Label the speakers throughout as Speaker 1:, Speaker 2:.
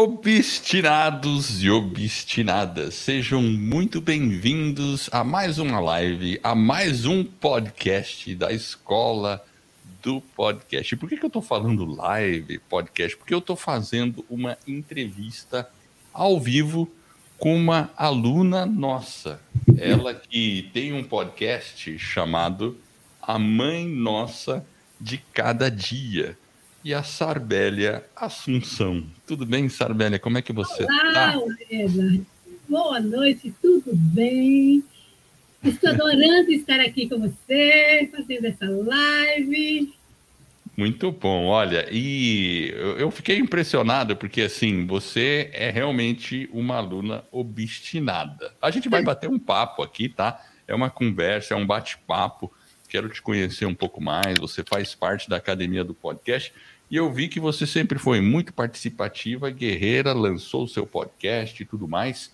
Speaker 1: Obstinados e obstinadas, sejam muito bem-vindos a mais uma live, a mais um podcast da Escola do Podcast. Por que, que eu estou falando live, podcast? Porque eu estou fazendo uma entrevista ao vivo com uma aluna nossa. Ela que tem um podcast chamado A Mãe Nossa de Cada Dia e a Sarbélia Assunção. Tudo bem, Sarbélia? Como é que você está?
Speaker 2: Olá, Eva. Boa noite, tudo bem? Estou adorando estar aqui com você, fazendo essa live.
Speaker 1: Muito bom, olha, e eu fiquei impressionado porque assim, você é realmente uma aluna obstinada. A gente vai bater um papo aqui, tá? É uma conversa, é um bate-papo. Quero te conhecer um pouco mais. Você faz parte da academia do podcast e eu vi que você sempre foi muito participativa, guerreira, lançou o seu podcast e tudo mais.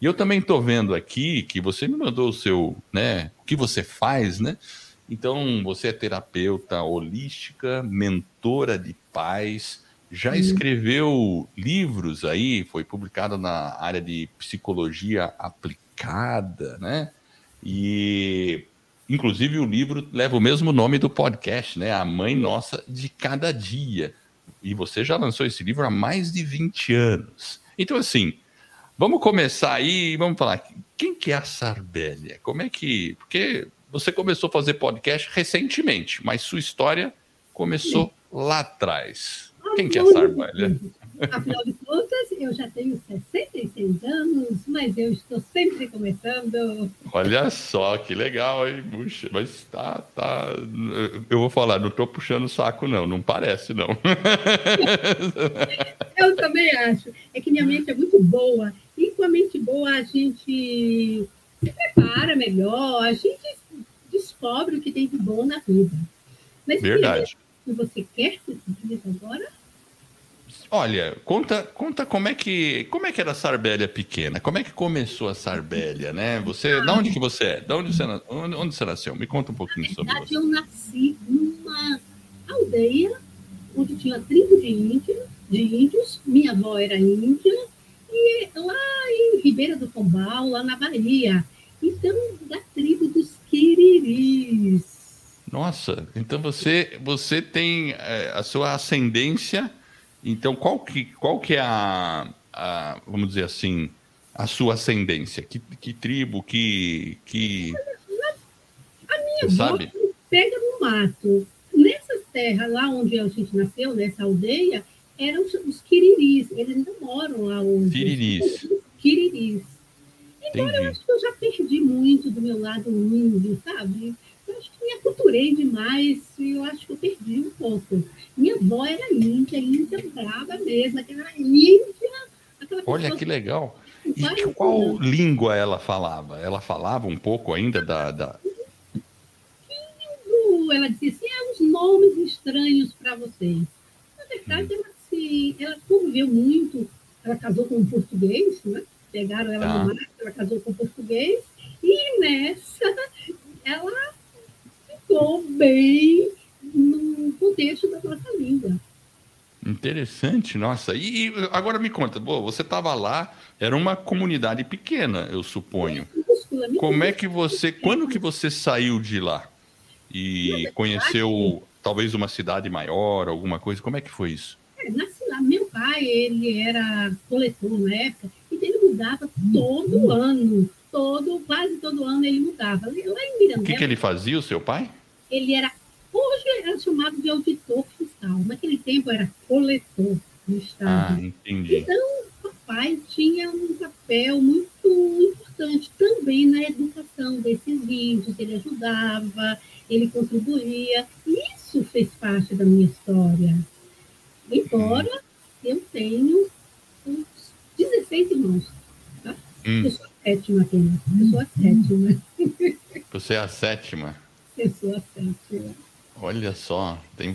Speaker 1: E eu também estou vendo aqui que você me mandou o seu, né, o que você faz, né? Então, você é terapeuta holística, mentora de pais, já escreveu livros aí, foi publicado na área de psicologia aplicada, né? E Inclusive, o livro leva o mesmo nome do podcast, né? A Mãe Nossa de Cada Dia. E você já lançou esse livro há mais de 20 anos. Então, assim, vamos começar aí e vamos falar. Quem que é a Sarbélia? Como é que. Porque você começou a fazer podcast recentemente, mas sua história começou lá atrás. Quem que é a Sarbélia?
Speaker 2: Afinal de contas, eu já tenho 66 anos, mas eu estou sempre começando.
Speaker 1: Olha só, que legal, hein? Puxa, mas tá, tá. Eu vou falar, não estou puxando o saco, não. Não parece, não.
Speaker 2: eu também acho. É que minha mente é muito boa. E com a mente boa, a gente se prepara melhor, a gente descobre o que tem de bom na vida. Mas
Speaker 1: Verdade.
Speaker 2: Se você quer que eu agora?
Speaker 1: Olha, conta, conta como é que como é que era a Sarbélia pequena? Como é que começou a Sarbélia, né? Você, ah, da onde que você é? Da onde você, onde, onde você nasceu? Me conta um pouquinho
Speaker 2: na
Speaker 1: sobre
Speaker 2: verdade, eu nasci numa aldeia onde tinha tribo de índios, de índios. Minha avó era índia e lá em Ribeira do Pombal, lá na Bahia. Então, da tribo dos Quiriris.
Speaker 1: Nossa, então você você tem é, a sua ascendência então, qual que, qual que é a, a, vamos dizer assim, a sua ascendência? Que, que tribo, que... que...
Speaker 2: A minha Você sabe? pega no mato. Nessas terras, lá onde a gente nasceu, nessa aldeia, eram os, os quiriris. Eles ainda moram lá hoje.
Speaker 1: Quiriris.
Speaker 2: Quiriris. Embora Entendi. eu acho que eu já perdi muito do meu lado índio, sabe? Acho que me aculturei demais e eu acho que eu perdi um pouco. Minha avó era índia, índia brava mesmo, aquela índia.
Speaker 1: Aquela Olha que legal. E qual língua ela falava? Ela falava um pouco ainda da. da...
Speaker 2: Ela dizia assim: é uns nomes estranhos para vocês. Na verdade, hum. ela, se, ela conviveu muito. Ela casou com um português, né? Pegaram ela tá. no mar, ela casou com um português. E nessa, ela bem no contexto da nossa língua.
Speaker 1: Interessante, nossa. E agora me conta, boa, você estava lá, era uma comunidade pequena, eu suponho. Como é que você, quando que você saiu de lá e conheceu talvez uma cidade maior, alguma coisa? Como é que foi isso?
Speaker 2: É, nasci lá. Meu pai, ele era coletor na época e ele mudava todo ano, todo, quase todo ano ele mudava. Lá em Mirandela.
Speaker 1: O que, que ele fazia, o seu pai?
Speaker 2: Ele era Hoje é chamado de auditor fiscal. Naquele tempo era coletor do Estado.
Speaker 1: Ah, entendi.
Speaker 2: Então, papai tinha um papel muito importante também na educação desses índios. Ele ajudava, ele contribuía. Isso fez parte da minha história. Embora eu tenho uns 16 irmãos. Tá? Hum. Eu sou a sétima apenas. Eu sou a sétima.
Speaker 1: Você é a sétima?
Speaker 2: A sétima.
Speaker 1: Olha só, tem,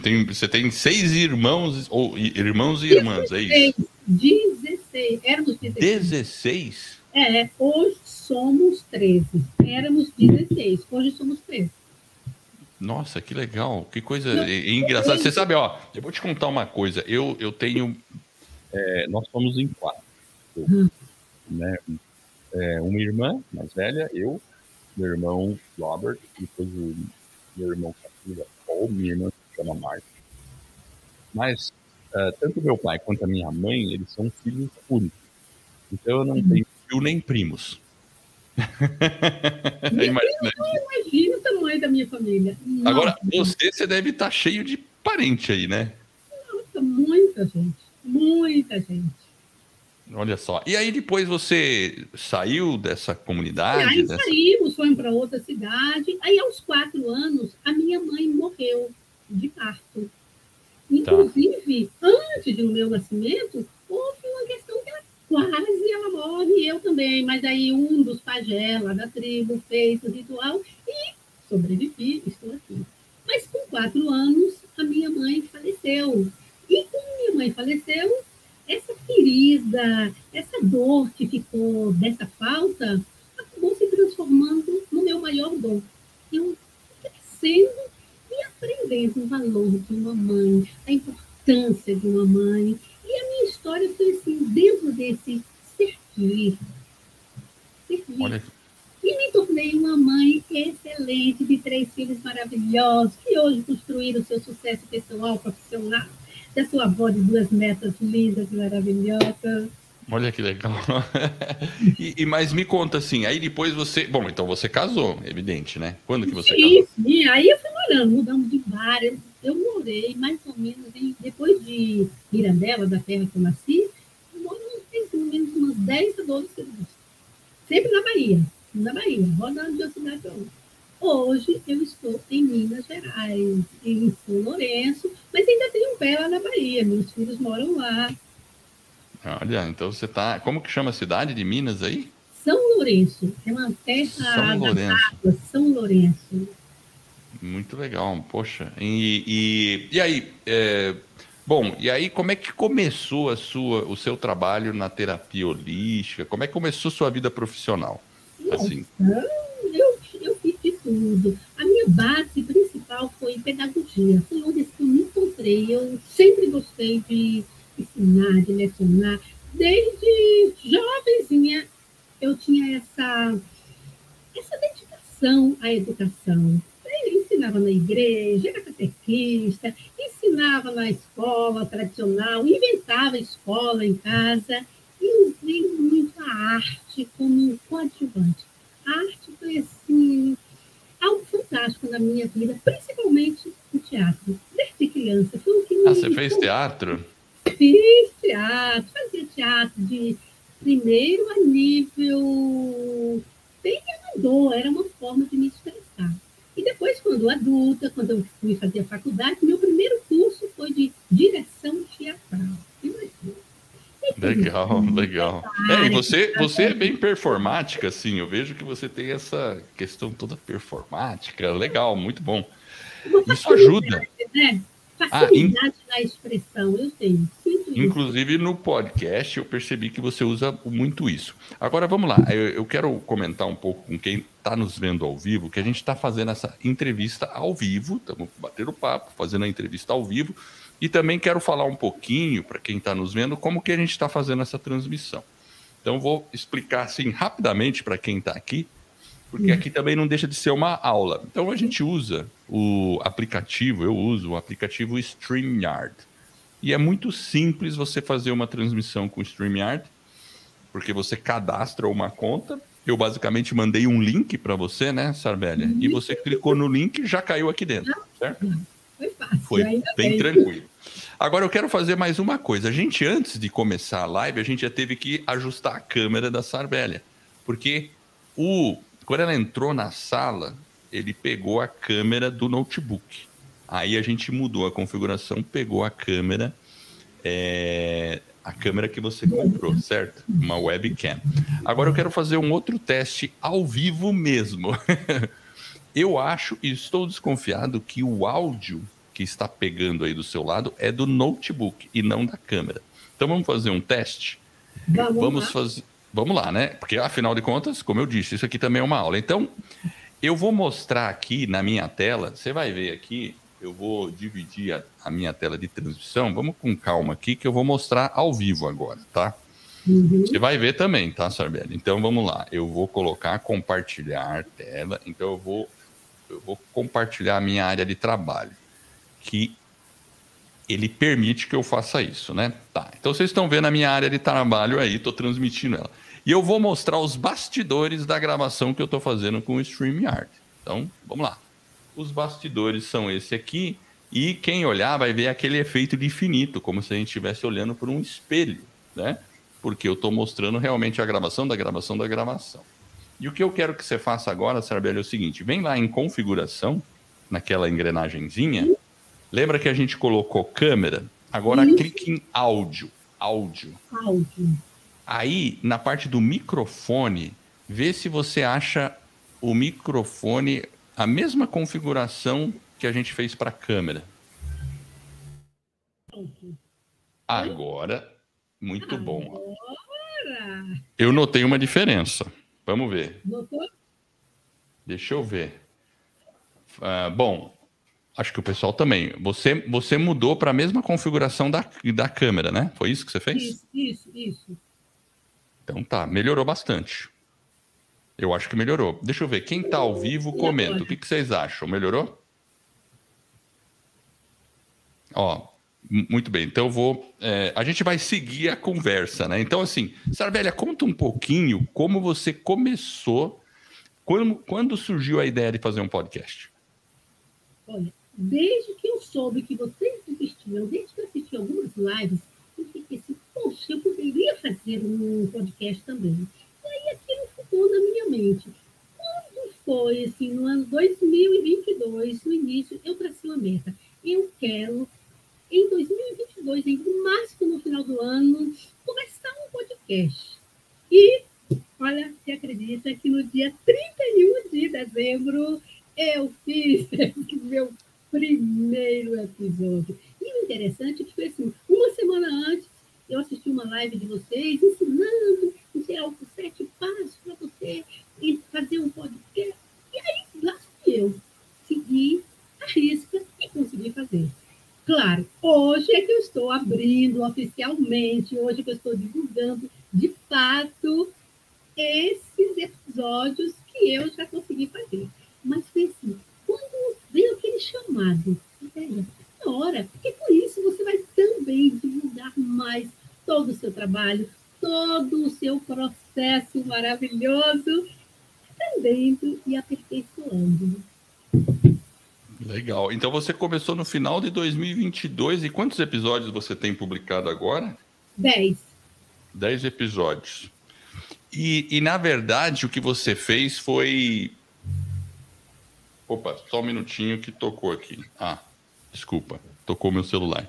Speaker 1: tem, você tem seis irmãos, ou irmãos e irmãs, 16, é isso?
Speaker 2: 16, éramos 16.
Speaker 1: 16?
Speaker 2: É, hoje somos 13. Éramos 16, hoje somos 13.
Speaker 1: Nossa, que legal, que coisa engraçada. Você sabe, ó, eu vou te contar uma coisa. Eu, eu tenho é, nós somos em quatro. Hum. Né? É, uma irmã mais velha, eu, meu irmão Robert, depois o meu irmão Camila Paul, minha irmã se chama Marta. Mas uh, tanto meu pai quanto a minha mãe, eles são filhos únicos. Então eu não uhum. tenho tio nem primos.
Speaker 2: Imagina. Eu imagino o tamanho da minha família.
Speaker 1: Nossa. Agora, você, você deve estar cheio de parente aí, né?
Speaker 2: Nossa, muita gente. Muita gente.
Speaker 1: Olha só. E aí depois você saiu dessa comunidade?
Speaker 2: E aí
Speaker 1: dessa...
Speaker 2: saímos, fomos para outra cidade. Aí aos quatro anos, a minha mãe morreu de parto. Inclusive, tá. antes do meu nascimento, houve uma questão que ela quase ela morre, eu também. Mas aí um dos pajés lá da tribo fez o ritual e sobrevivi, estou aqui. Mas com quatro anos, a minha mãe faleceu. E quando minha mãe faleceu, essa ferida, essa dor que ficou dessa falta, acabou se transformando no meu maior dom. Eu crescendo e aprendendo o valor de uma mãe, a importância de uma mãe. E a minha história foi assim, dentro desse servir. Servir. E me tornei uma mãe excelente, de três filhos maravilhosos, que hoje construíram seu sucesso pessoal, profissional, da sua avó de duas metas lindas, maravilhosas.
Speaker 1: Olha que legal. e, e, mas me conta assim, aí depois você. Bom, então você casou, evidente, né? Quando que você
Speaker 2: sim, casou? Sim, aí eu fui morando, mudamos de bar. Eu, morei mais ou menos, em, depois de Mirandela, da terra que eu nasci, eu moro ou menos umas 10 a 12 cidades. Sempre na Bahia, na Bahia, rodando de uma cidade para outra. Hoje eu estou em Minas Gerais, em São Lourenço, mas ainda tenho um pé lá na Bahia, meus filhos moram lá.
Speaker 1: Olha, então você tá. Como que chama a cidade de Minas aí?
Speaker 2: São Lourenço. É uma terra São Lourenço. Água, São Lourenço.
Speaker 1: Muito legal, poxa. E, e, e aí, é, bom, e aí como é que começou a sua, o seu trabalho na terapia holística? Como é que começou a sua vida profissional?
Speaker 2: Nossa, assim. Tudo. A minha base principal foi pedagogia, foi onde eu me encontrei. Eu sempre gostei de ensinar, de lecionar. Desde jovenzinha eu tinha essa, essa dedicação à educação. Eu ensinava na igreja, era catequista, ensinava na escola tradicional, inventava escola em casa e usei muito a arte como coadjuvante. A arte foi assim, algo fantástico na minha vida, principalmente o teatro. Desde criança. Foi o que
Speaker 1: me... Ah, você fez teatro?
Speaker 2: Fiz teatro, fazia teatro de primeiro a nível bem amador, era uma forma de me expressar. E depois, quando adulta, quando eu fui fazer a faculdade, meu primeiro curso foi de direção teatral.
Speaker 1: Legal, legal. É, e você, você é bem performática, assim. Eu vejo que você tem essa questão toda performática. Legal, muito bom. Isso ajuda.
Speaker 2: Né? Facilidade ah, in... na expressão, eu tenho.
Speaker 1: Inclusive no podcast eu percebi que você usa muito isso. Agora vamos lá, eu, eu quero comentar um pouco com quem está nos vendo ao vivo, que a gente está fazendo essa entrevista ao vivo, estamos batendo papo, fazendo a entrevista ao vivo. E também quero falar um pouquinho, para quem está nos vendo, como que a gente está fazendo essa transmissão. Então, vou explicar assim rapidamente para quem está aqui, porque aqui também não deixa de ser uma aula. Então, a gente usa o aplicativo, eu uso o aplicativo StreamYard. E é muito simples você fazer uma transmissão com o StreamYard, porque você cadastra uma conta. Eu basicamente mandei um link para você, né, Sarbélia? E você clicou no link e já caiu aqui dentro, certo?
Speaker 2: Foi fácil.
Speaker 1: Foi bem, bem tranquilo. Agora eu quero fazer mais uma coisa. A gente, antes de começar a live, a gente já teve que ajustar a câmera da Sarbélia. Porque o, quando ela entrou na sala, ele pegou a câmera do notebook. Aí a gente mudou a configuração, pegou a câmera, é, a câmera que você comprou, certo? Uma webcam. Agora eu quero fazer um outro teste ao vivo mesmo. eu acho e estou desconfiado que o áudio que está pegando aí do seu lado é do notebook e não da câmera. Então vamos fazer um teste?
Speaker 2: Vamos,
Speaker 1: vamos fazer. Vamos lá, né? Porque afinal de contas, como eu disse, isso aqui também é uma aula. Então, eu vou mostrar aqui na minha tela, você vai ver aqui, Eu vou dividir a, a, minha tela de transmissão. Vamos com calma aqui, que eu vou mostrar ao vivo agora, tá? Uhum. Você vai ver também, tá, Sarbelli? Então vamos lá. Eu vou colocar compartilhar tela. Então eu vou, eu vou compartilhar a minha área de trabalho, que ele permite que eu faça isso, né? Tá. Então vocês estão vendo a minha área de trabalho aí, estou transmitindo ela. E eu vou mostrar os bastidores da gravação que eu estou fazendo com o StreamYard. Então, vamos lá. Os bastidores são esse aqui, e quem olhar vai ver aquele efeito de infinito, como se a gente estivesse olhando por um espelho, né? Porque eu estou mostrando realmente a gravação da gravação da gravação. E o que eu quero que você faça agora, Sarbelli, é o seguinte: vem lá em configuração, naquela engrenagemzinha. Lembra que a gente colocou câmera? Agora Isso. clique em áudio. Áudio. Áudio. Aí, na parte do microfone, vê se você acha o microfone a mesma configuração que a gente fez para a câmera. Agora, muito bom. Eu notei uma diferença. Vamos ver. Notou? Deixa eu ver. Uh, bom, acho que o pessoal também. Você, você mudou para a mesma configuração da, da câmera, né? Foi isso que você fez?
Speaker 2: Isso, isso, isso.
Speaker 1: Então tá, melhorou bastante. Eu acho que melhorou. Deixa eu ver, quem está ao vivo, comenta. O que, que vocês acham? Melhorou? Ó, muito bem, então eu vou. É, a gente vai seguir a conversa, né? Então, assim, Sarbélia, conta um pouquinho como você começou, quando, quando surgiu a ideia de fazer um podcast.
Speaker 2: Olha, desde que eu soube que vocês existiam, desde que eu assisti algumas lives, eu fiquei assim, poxa, eu poderia fazer um podcast também. E aí aquilo ficou na minha mente. Quando foi, assim, no ano 2022, no início, eu tracei uma meta. Eu quero, em 2022, em março, no final do ano, começar um podcast. E, olha, você acredita que no dia 31 de dezembro eu fiz meu primeiro episódio. E o interessante é que foi assim, uma semana antes, eu assisti uma live de vocês ensinando o sei lá, sete passos para você fazer um podcast. E aí, lá fui eu. Segui a risca e consegui fazer. Claro, hoje é que eu estou abrindo oficialmente, hoje é que eu estou divulgando, de fato, esses episódios que eu já consegui fazer. Mas foi assim, quando veio aquele chamado, na hora, porque com isso você vai também divulgar mais todo o seu trabalho, todo o seu processo maravilhoso, aprendendo e aperfeiçoando.
Speaker 1: Legal. Então você começou no final de 2022 e quantos episódios você tem publicado agora?
Speaker 2: Dez.
Speaker 1: Dez episódios. E, e na verdade o que você fez foi. Opa, só um minutinho que tocou aqui. Ah, desculpa, tocou meu celular.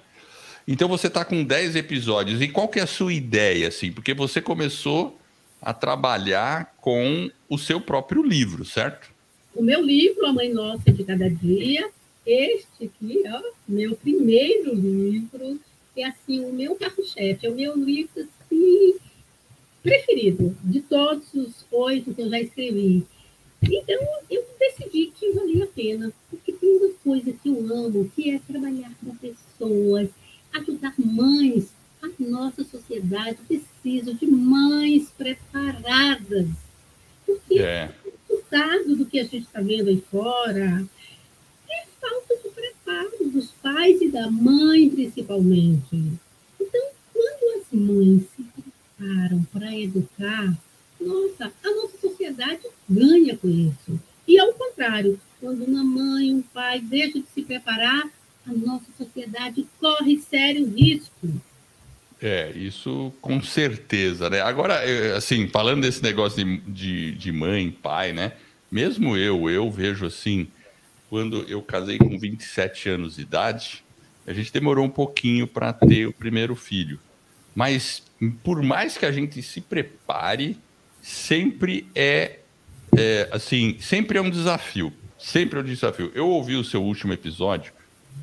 Speaker 1: Então você está com 10 episódios. E qual que é a sua ideia, assim? Porque você começou a trabalhar com o seu próprio livro, certo?
Speaker 2: O meu livro, A Mãe Nossa de Cada Dia, este aqui, ó, meu primeiro livro, é assim, o meu carro-chefe, é o meu livro assim, preferido de todos os oito que eu já escrevi. Então, eu decidi que valia a pena, porque tem uma coisa que eu amo, que é trabalhar com pessoas, ajudar mães. A nossa sociedade precisa de mães preparadas. Porque é. o resultado do que a gente está vendo aí fora é falta de preparo dos pais e da mãe, principalmente. Então, quando as mães se preparam para educar, nossa, a nossa sociedade ganha com isso. E ao contrário, quando uma mãe, um pai deixa de se preparar, a nossa sociedade corre sério risco.
Speaker 1: É, isso com certeza, né? Agora, assim, falando desse negócio de, de, de, mãe, pai, né? Mesmo eu, eu vejo assim, quando eu casei com 27 anos de idade, a gente demorou um pouquinho para ter o primeiro filho. Mas, por mais que a gente se prepare, sempre é, é assim, sempre é um desafio. Sempre é um desafio. Eu ouvi o seu último episódio,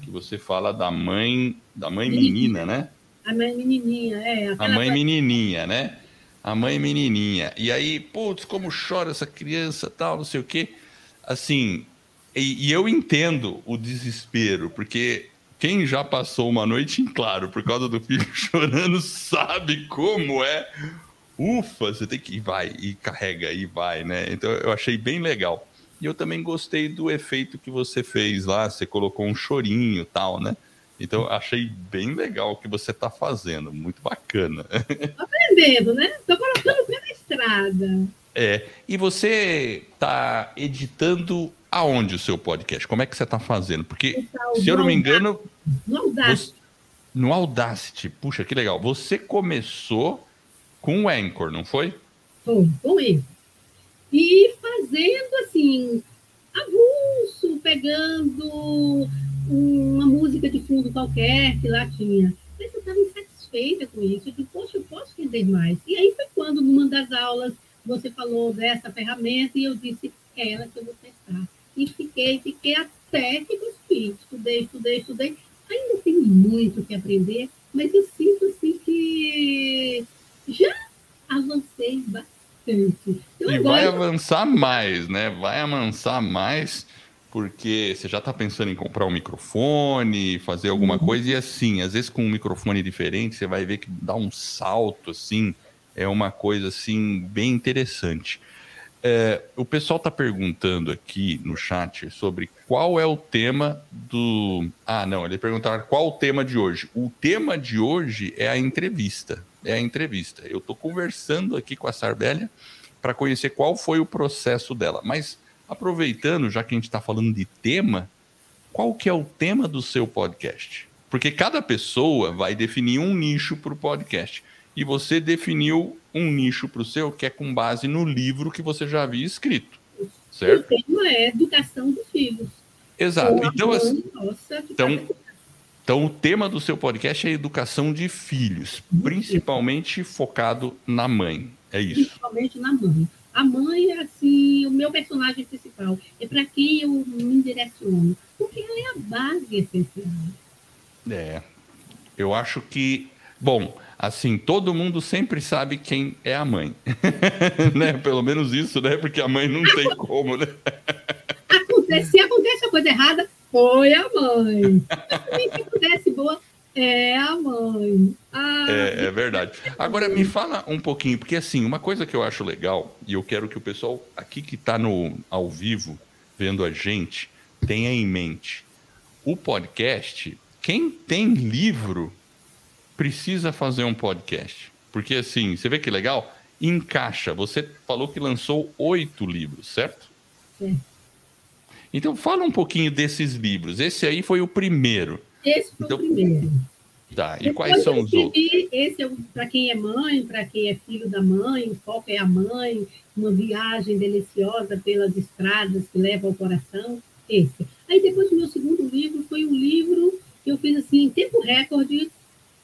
Speaker 1: que você fala da mãe, da mãe menina, né?
Speaker 2: A mãe menininha, é.
Speaker 1: A mãe menininha, né? A mãe menininha. E aí, putz, como chora essa criança, tal, não sei o quê. Assim, E, e eu entendo o desespero, porque quem já passou uma noite em claro por causa do filho chorando sabe como é. Ufa, você tem que ir, vai, e carrega, e vai, né? Então eu achei bem legal. E eu também gostei do efeito que você fez lá, você colocou um chorinho tal, né? Então achei bem legal o que você está fazendo, muito bacana.
Speaker 2: Aprendendo, né? Estou colocando pela estrada.
Speaker 1: É, e você está editando aonde o seu podcast? Como é que você está fazendo? Porque, se eu não me engano.
Speaker 2: No Audacity.
Speaker 1: no Audacity. Puxa, que legal. Você começou com o Anchor, não foi?
Speaker 2: Foi, com ele. E fazendo assim, avulso, pegando uma música de fundo qualquer que lá tinha. Mas eu estava insatisfeita com isso. Eu disse, poxa, eu posso entender mais. E aí foi quando, numa das aulas, você falou dessa ferramenta e eu disse, é ela que eu vou testar. E fiquei, fiquei até que consegui. Estudei, estudei, estudei. Ainda tem muito que aprender, mas eu sinto assim que já avancei bastante.
Speaker 1: Então, e agora... vai avançar mais, né? Vai avançar mais porque você já está pensando em comprar um microfone, fazer alguma uhum. coisa, e assim, às vezes com um microfone diferente, você vai ver que dá um salto, assim, é uma coisa, assim, bem interessante. É, o pessoal está perguntando aqui no chat sobre qual é o tema do. Ah, não, ele perguntaram qual o tema de hoje. O tema de hoje é a entrevista. É a entrevista. Eu estou conversando aqui com a Sarbélia para conhecer qual foi o processo dela. Mas aproveitando, já que a gente está falando de tema, qual que é o tema do seu podcast? Porque cada pessoa vai definir um nicho para o podcast e você definiu um nicho para o seu que é com base no livro que você já havia escrito, certo?
Speaker 2: O tema é educação dos filhos.
Speaker 1: Exato. Então, assim, então, então, o tema do seu podcast é educação de filhos, principalmente focado na mãe. É isso.
Speaker 2: Principalmente na mãe. A mãe é assim, o meu personagem principal. É para quem eu me direciono. Porque ela é a base essencial.
Speaker 1: É. Eu acho que. Bom, assim, todo mundo sempre sabe quem é a mãe. né? Pelo menos isso, né? Porque a mãe não tem como, né?
Speaker 2: acontece, se acontece a coisa errada, foi a mãe. Se acontece boa, é a mãe.
Speaker 1: Ah, é, é, verdade. Agora, me fala um pouquinho, porque assim, uma coisa que eu acho legal, e eu quero que o pessoal aqui que está ao vivo, vendo a gente, tenha em mente. O podcast, quem tem livro precisa fazer um podcast. Porque assim, você vê que legal? Encaixa. Você falou que lançou oito livros, certo? Sim. Então fala um pouquinho desses livros. Esse aí foi o primeiro.
Speaker 2: Esse foi então, o primeiro.
Speaker 1: Tá, e Depois quais são os outros?
Speaker 2: Esse é para quem é mãe, para quem é filho da mãe, o foco é a mãe, uma viagem deliciosa pelas estradas que leva ao coração. Esse. Aí depois o meu segundo livro foi um livro que eu fiz assim em tempo recorde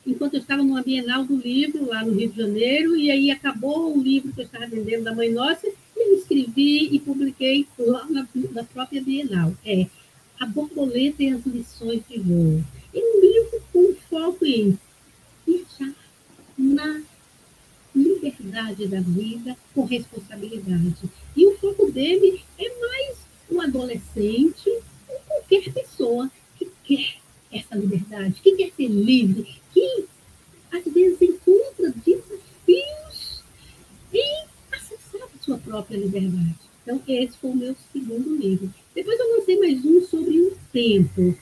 Speaker 2: enquanto eu estava numa Bienal do Livro, lá no Rio de Janeiro, e aí acabou o livro que eu estava vendendo da Mãe Nossa, e me inscrevi e publiquei lá na, na própria Bienal. É A Borboleta e as Lições de Voo. É um livro com foco em viajar na liberdade da vida com responsabilidade. E o foco dele é mais um adolescente ou qualquer pessoa que quer essa liberdade, que quer ser livre, que às vezes encontra desafios em acessar a sua própria liberdade. Então, esse foi o meu segundo livro. Depois eu lancei mais um sobre o tempo,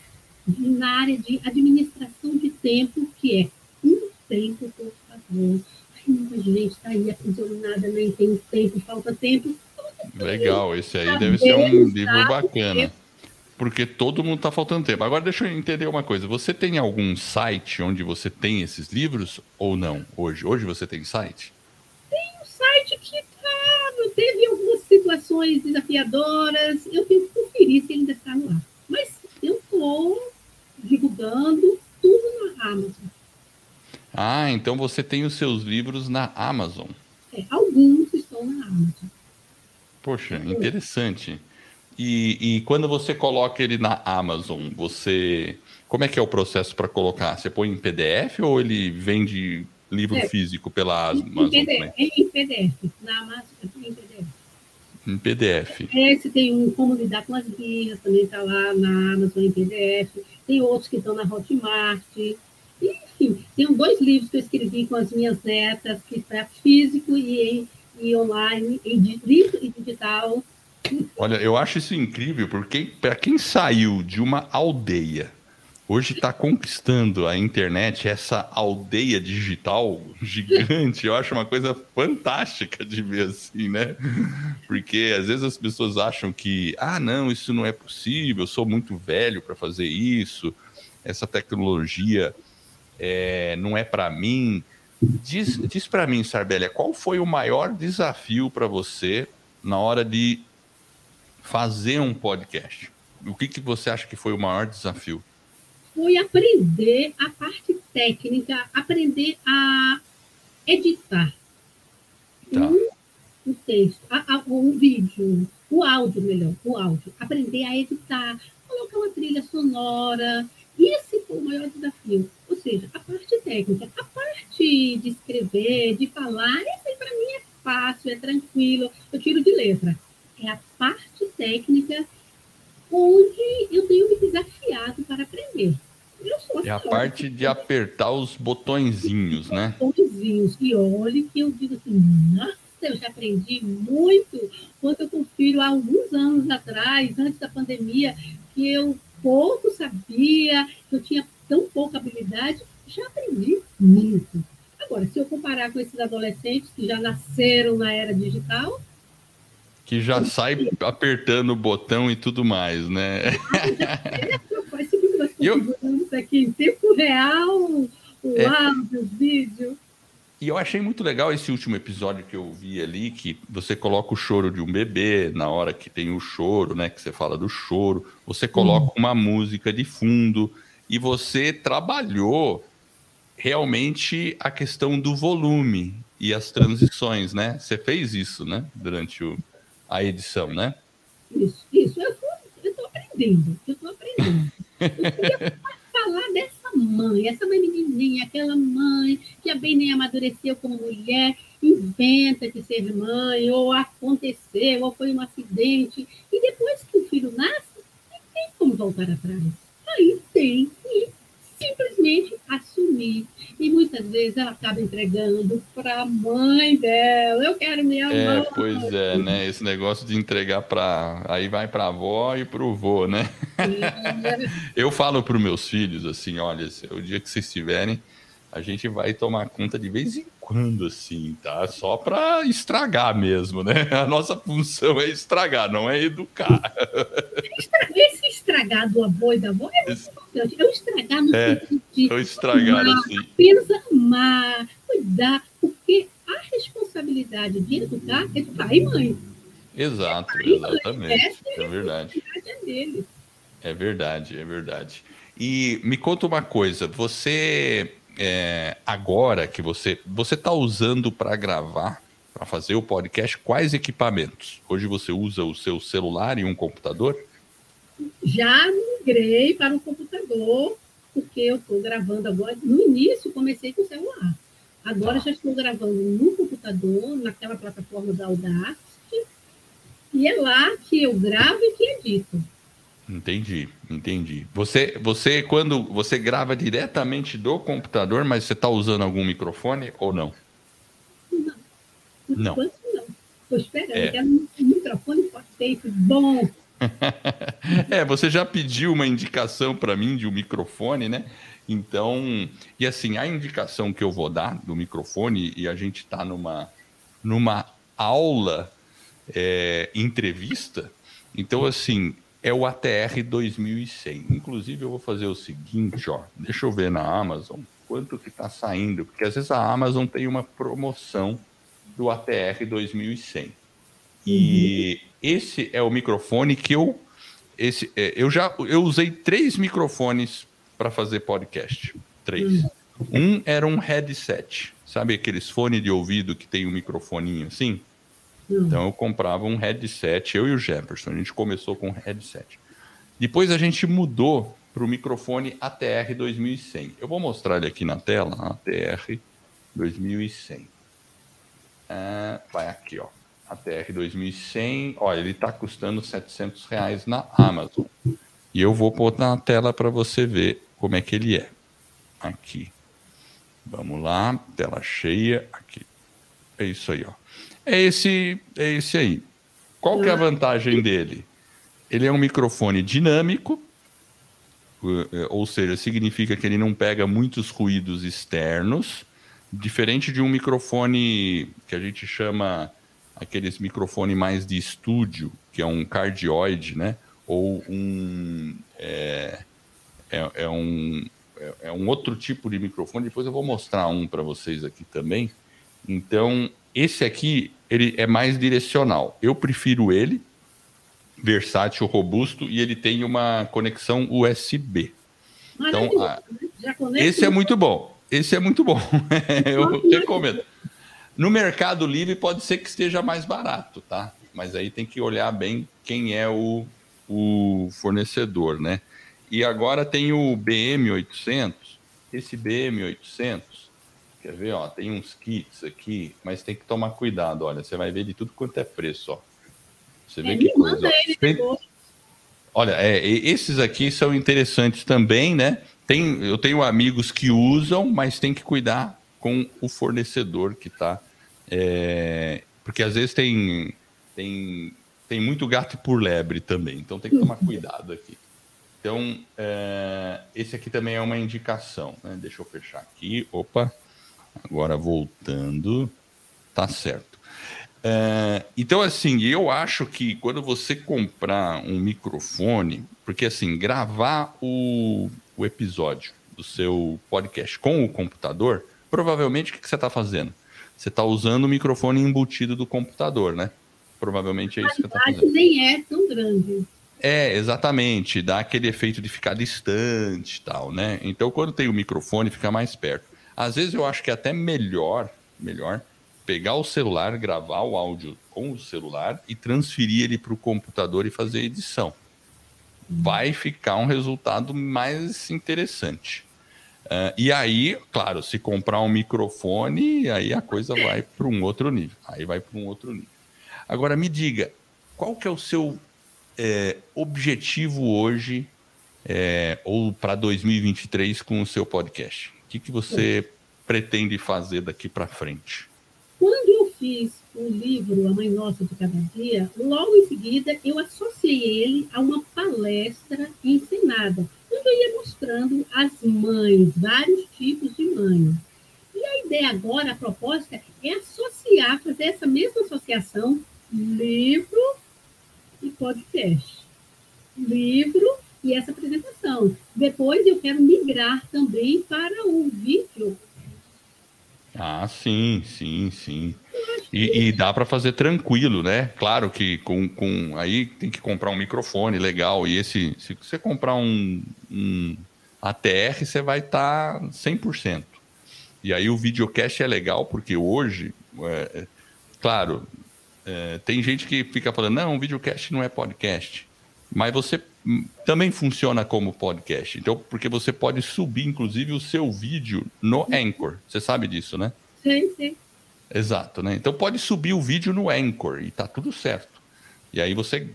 Speaker 2: na área de administração de tempo, que é um tempo, por favor. Ai, muita gente está aí aprisionada, nem tem tempo, falta tempo.
Speaker 1: Legal, esse aí deve ser um livro bacana porque todo mundo está faltando tempo. Agora, deixa eu entender uma coisa. Você tem algum site onde você tem esses livros ou não? Hoje, hoje você tem site?
Speaker 2: Tem um site que tá, teve algumas situações desafiadoras. Eu tenho que conferir se ele ainda está no ar. Mas eu estou divulgando tudo na Amazon.
Speaker 1: Ah, então você tem os seus livros na Amazon.
Speaker 2: É, alguns estão na Amazon.
Speaker 1: Poxa, interessante. E, e, quando você coloca ele na Amazon, você. Como é que é o processo para colocar? Você põe em PDF ou ele vende livro é. físico pela Amazon?
Speaker 2: Em PDF, em PDF. Na Amazon em PDF.
Speaker 1: Em PDF.
Speaker 2: Esse tem um Como Lidar com as Guias, também está lá na Amazon em PDF. Tem outros que estão na Hotmart. Enfim, tem dois livros que eu escrevi com as minhas netas, que está físico e, e online, em livro e digital.
Speaker 1: Olha, eu acho isso incrível, porque para quem saiu de uma aldeia hoje está conquistando a internet, essa aldeia digital gigante. Eu acho uma coisa fantástica de ver assim, né? Porque às vezes as pessoas acham que, ah, não, isso não é possível, eu sou muito velho para fazer isso, essa tecnologia é, não é para mim. Diz, diz para mim, Sarbélia, qual foi o maior desafio para você na hora de fazer um podcast? O que, que você acha que foi o maior desafio?
Speaker 2: foi aprender a parte técnica, aprender a editar tá. um, um, texto, a, a, um vídeo, o áudio melhor, o áudio, aprender a editar, colocar uma trilha sonora. Esse foi o maior desafio. Ou seja, a parte técnica, a parte de escrever, de falar, esse para mim é fácil, é tranquilo, eu tiro de letra. É a parte técnica onde eu tenho me desafiado para aprender.
Speaker 1: É a parte de apertar os botõezinhos, né?
Speaker 2: Botõezinhos. E olhe que eu digo assim, nossa, eu já aprendi muito quando eu confiro há alguns anos atrás, antes da pandemia, que eu pouco sabia, que eu tinha tão pouca habilidade, já aprendi muito. Agora, se eu comparar com esses adolescentes que já nasceram na era digital,
Speaker 1: que já sai apertando o botão e tudo mais, né?
Speaker 2: e eu... aqui em tempo real, o é... áudio, o vídeo.
Speaker 1: E eu achei muito legal esse último episódio que eu vi ali, que você coloca o choro de um bebê na hora que tem o choro, né? Que você fala do choro, você coloca hum. uma música de fundo e você trabalhou realmente a questão do volume e as transições, né? Você fez isso, né? Durante o, a edição, né?
Speaker 2: Isso, isso. Eu estou aprendendo, eu estou aprendendo. Eu queria falar dessa mãe, essa mãe menininha, aquela mãe que bem nem amadureceu como mulher, inventa de ser mãe, ou aconteceu, ou foi um acidente, e depois que o filho nasce, não tem como voltar atrás. Aí tem que simplesmente assumir. E muitas vezes ela acaba entregando para a mãe dela. Eu quero minha
Speaker 1: é,
Speaker 2: mãe.
Speaker 1: Pois é, né? Esse negócio de entregar para. Aí vai para a avó e para o vô, né? Eu falo para os meus filhos assim: olha, o dia que vocês estiverem a gente vai tomar conta de vez em quando, assim, tá? Só para estragar mesmo, né? A nossa função é estragar, não é educar.
Speaker 2: Esse estragar do avô e da avó é muito importante. É o estragar no é, sentido de.
Speaker 1: É o estragar, amar, assim.
Speaker 2: Apenas amar, cuidar, porque a responsabilidade de educar é de pai e mãe.
Speaker 1: Exato, é exatamente. É verdade. É, é verdade, é verdade. E me conta uma coisa, você é, agora que você você está usando para gravar, para fazer o podcast, quais equipamentos? Hoje você usa o seu celular e um computador?
Speaker 2: Já migrei para um computador, porque eu estou gravando agora. No início, comecei com o celular. Agora tá. já estou gravando no computador, naquela plataforma da Audacity. E é lá que eu gravo e que edito.
Speaker 1: Entendi, entendi. Você, você quando você grava diretamente do computador, mas você está usando algum microfone ou não?
Speaker 2: Não. Não. Não. Estou esperando. É. Quero um microfone potente, bom.
Speaker 1: é, você já pediu uma indicação para mim de um microfone, né? Então, e assim, a indicação que eu vou dar do microfone, e a gente está numa, numa aula é, entrevista, então assim, é o ATR 2100. Inclusive, eu vou fazer o seguinte, ó, deixa eu ver na Amazon quanto que está saindo, porque às vezes a Amazon tem uma promoção do ATR 2100. E uhum. esse é o microfone que eu esse é, eu já eu usei três microfones para fazer podcast, três. Uhum. Um era um headset, sabe aqueles fones de ouvido que tem um microfoninho assim? Hum. Então eu comprava um headset, eu e o Jefferson, a gente começou com um headset. Depois a gente mudou para o microfone ATR 2100. Eu vou mostrar ele aqui na tela, ATR 2100. É, vai aqui, ó. ATR 2100, olha, ele está custando 700 reais na Amazon. E eu vou pôr na tela para você ver como é que ele é. Aqui. Vamos lá, tela cheia, aqui. É isso aí, ó. É esse, é esse aí. Qual que é a vantagem dele? Ele é um microfone dinâmico, é, ou seja, significa que ele não pega muitos ruídos externos, diferente de um microfone que a gente chama aqueles microfone mais de estúdio, que é um cardioide, né? Ou um é, é, é um é, é um outro tipo de microfone. Depois eu vou mostrar um para vocês aqui também. Então esse aqui ele é mais direcional. Eu prefiro ele versátil, robusto e ele tem uma conexão USB. Então, a... esse é muito bom. Esse é muito bom. Eu recomendo. No Mercado Livre pode ser que esteja mais barato, tá? Mas aí tem que olhar bem quem é o, o fornecedor, né? E agora tem o BM800. Esse BM800, quer ver, ó, tem uns kits aqui, mas tem que tomar cuidado, olha, você vai ver de tudo quanto é preço, ó. Você vê é, que coisa. Olha, é, esses aqui são interessantes também, né? Tem, eu tenho amigos que usam, mas tem que cuidar com o fornecedor que está. É, porque às vezes tem, tem, tem muito gato por lebre também, então tem que tomar cuidado aqui. Então, é, esse aqui também é uma indicação. Né? Deixa eu fechar aqui. Opa, agora voltando. Tá certo. É, então, assim, eu acho que quando você comprar um microfone, porque assim, gravar o, o episódio do seu podcast com o computador, provavelmente o que, que você está fazendo? Você está usando o microfone embutido do computador, né? Provavelmente é isso que você está fazendo.
Speaker 2: nem é tão grande.
Speaker 1: É, exatamente. Dá aquele efeito de ficar distante e tal, né? Então, quando tem o microfone, fica mais perto. Às vezes eu acho que é até melhor, melhor pegar o celular, gravar o áudio com o celular e transferir ele para o computador e fazer edição. Vai ficar um resultado mais interessante. Uh, e aí, claro, se comprar um microfone, aí a coisa vai para um outro nível. Aí vai para um outro nível. Agora, me diga, qual que é o seu é, objetivo hoje é, ou para 2023 com o seu podcast? O que, que você pretende fazer daqui para frente?
Speaker 2: Quando eu fiz o livro A Mãe Nossa de Cada Dia, logo em seguida eu associei ele a uma palestra ensinada, onde eu ia mostrando as mães, vários tipos de mães. E a ideia agora, a proposta, é associar, fazer essa mesma associação, livro e podcast. Livro e essa apresentação. Depois eu quero migrar também para o vídeo
Speaker 1: ah, sim, sim, sim. E, e dá para fazer tranquilo, né? Claro que com, com aí tem que comprar um microfone legal. E esse, se você comprar um, um ATR, você vai estar tá 100%. E aí o videocast é legal porque hoje, é, é, claro, é, tem gente que fica falando, não, o videocast não é podcast. Mas você também funciona como podcast. Então, porque você pode subir, inclusive, o seu vídeo no Anchor. Você sabe disso, né?
Speaker 2: Sim, sim.
Speaker 1: Exato, né? Então pode subir o vídeo no Anchor e tá tudo certo. E aí você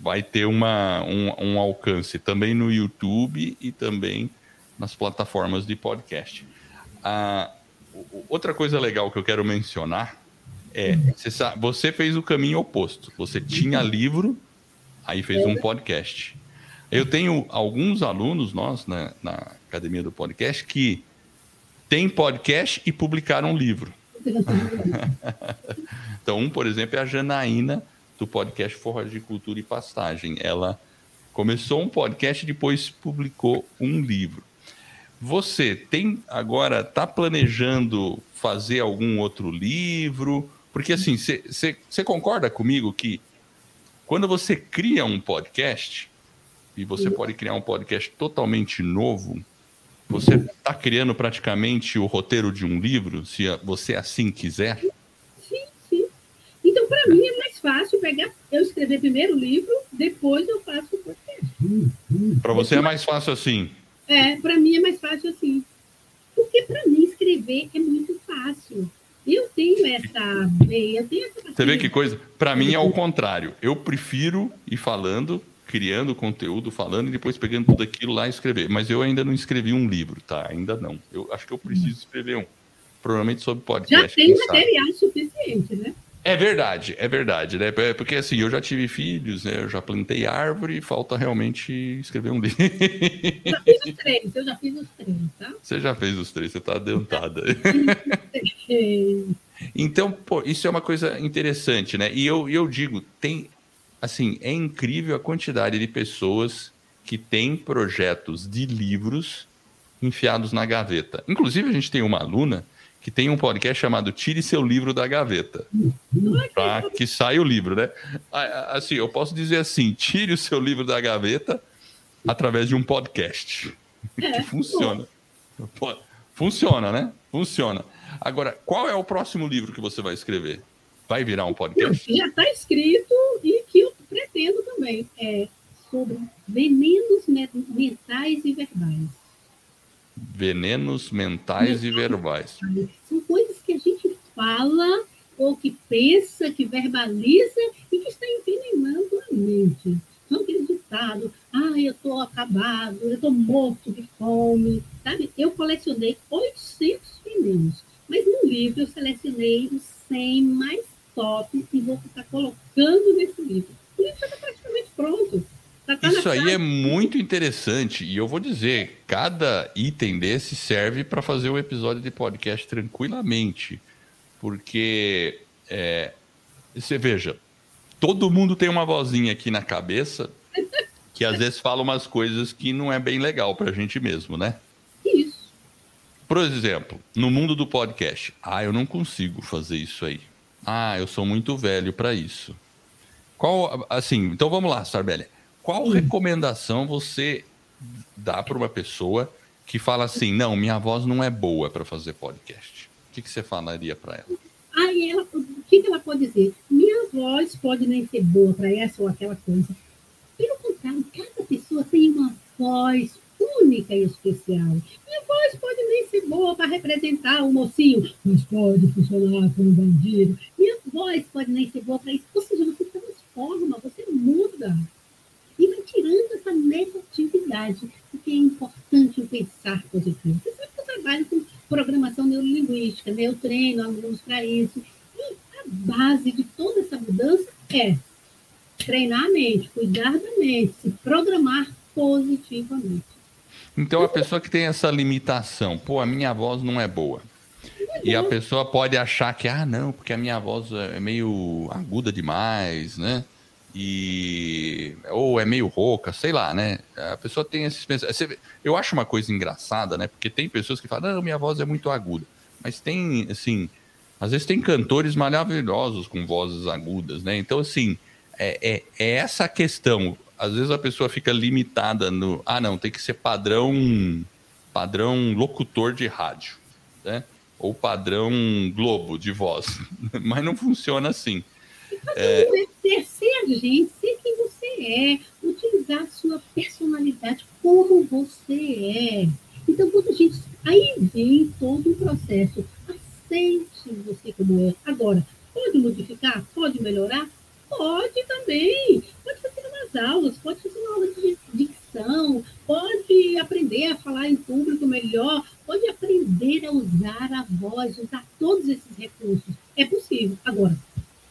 Speaker 1: vai ter uma, um, um alcance também no YouTube e também nas plataformas de podcast. Ah, outra coisa legal que eu quero mencionar é, você, sabe, você fez o caminho oposto. Você tinha livro, aí fez um podcast. Eu tenho alguns alunos nós na, na academia do podcast que têm podcast e publicaram um livro. então, um, por exemplo, é a Janaína, do podcast Forra de Cultura e Pastagem. Ela começou um podcast e depois publicou um livro. Você tem agora, está planejando fazer algum outro livro? Porque assim, você concorda comigo que quando você cria um podcast, e você pode criar um podcast totalmente novo. Você está criando praticamente o roteiro de um livro, se você assim quiser?
Speaker 2: Sim, sim. Então, para mim, é mais fácil pegar, eu escrever primeiro o livro, depois eu faço o podcast.
Speaker 1: Para você é mais fácil assim?
Speaker 2: É, para mim é mais fácil assim. Porque para mim escrever é muito fácil. Eu tenho essa veia, eu tenho essa
Speaker 1: Você vê que coisa? Para mim é o contrário. Eu prefiro ir falando, criando conteúdo, falando e depois pegando tudo aquilo lá e escrever. Mas eu ainda não escrevi um livro, tá? Ainda não. Eu acho que eu preciso escrever um. Provavelmente sobre podcast.
Speaker 2: Já tem material suficiente, né?
Speaker 1: É verdade, é verdade, né? É porque assim, eu já tive filhos, né? Eu já plantei árvore, falta realmente escrever um livro.
Speaker 2: Eu já fiz os três, eu já fiz os três, tá?
Speaker 1: Você já fez os três, você tá adentada. então, pô, isso é uma coisa interessante, né? E eu, eu digo, tem, assim, é incrível a quantidade de pessoas que têm projetos de livros enfiados na gaveta. Inclusive, a gente tem uma aluna que tem um podcast chamado Tire Seu Livro da Gaveta. Para que saia o livro, né? Assim, eu posso dizer assim: tire o seu livro da gaveta através de um podcast. É, que funciona. Funciona, né? Funciona. Agora, qual é o próximo livro que você vai escrever? Vai virar um podcast?
Speaker 2: Já está escrito e pretendo também. É sobre venenos mentais e verbais
Speaker 1: venenos mentais e verbais.
Speaker 2: São coisas que a gente fala ou que pensa, que verbaliza e que está envenenando a mente. São aqueles ditados, ah, eu estou acabado, eu estou morto de fome, sabe? Eu colecionei 800 venenos, mas no livro eu selecionei os 100 mais top e vou estar colocando nesse livro. Livro já está praticamente pronto.
Speaker 1: Tá Isso aí é muito interessante e eu vou dizer, cada item desse serve para fazer um episódio de podcast tranquilamente, porque é, você veja, todo mundo tem uma vozinha aqui na cabeça que às vezes fala umas coisas que não é bem legal para a gente mesmo, né?
Speaker 2: Isso.
Speaker 1: Por exemplo, no mundo do podcast, ah, eu não consigo fazer isso aí. Ah, eu sou muito velho para isso. Qual, assim, então vamos lá, Sarbélia. Qual recomendação você dá para uma pessoa que fala assim, não, minha voz não é boa para fazer podcast? O que, que você falaria para ela?
Speaker 2: Aí ela, o que, que ela pode dizer? Minha voz pode nem ser boa para essa ou aquela coisa. Pelo contrário, cada pessoa tem uma voz única e especial. Minha voz pode nem ser boa para representar o mocinho, mas pode funcionar como bandido. Minha voz pode nem ser boa para isso. Ou seja, você transforma, você muda e vai tirando essa negatividade, porque é importante pensar positivo. Você sabe que eu trabalho com programação neurolinguística, né? eu treino alunos para isso. E a base de toda essa mudança é treinar a mente, cuidar da mente, se programar positivamente.
Speaker 1: Então, a pessoa que tem essa limitação, pô, a minha voz não é boa. E a pessoa pode achar que, ah, não, porque a minha voz é meio aguda demais, né? e ou é meio rouca, sei lá, né? A pessoa tem esses pensamentos. Eu acho uma coisa engraçada, né? Porque tem pessoas que falam, não, minha voz é muito aguda. Mas tem, assim, às vezes tem cantores maravilhosos com vozes agudas, né? Então, assim, é, é, é essa questão. Às vezes a pessoa fica limitada no, ah, não, tem que ser padrão, padrão locutor de rádio, né? Ou padrão Globo de voz. Mas não funciona assim.
Speaker 2: É... Ser, ser a gente, ser quem você é, utilizar a sua personalidade como você é. Então, quando a gente. Aí vem todo o processo. Aceite você como é. Agora, pode modificar? Pode melhorar? Pode também. Pode fazer umas aulas, pode fazer uma aula de dicção, pode aprender a falar em público melhor, pode aprender a usar a voz, usar todos esses recursos. É possível. Agora,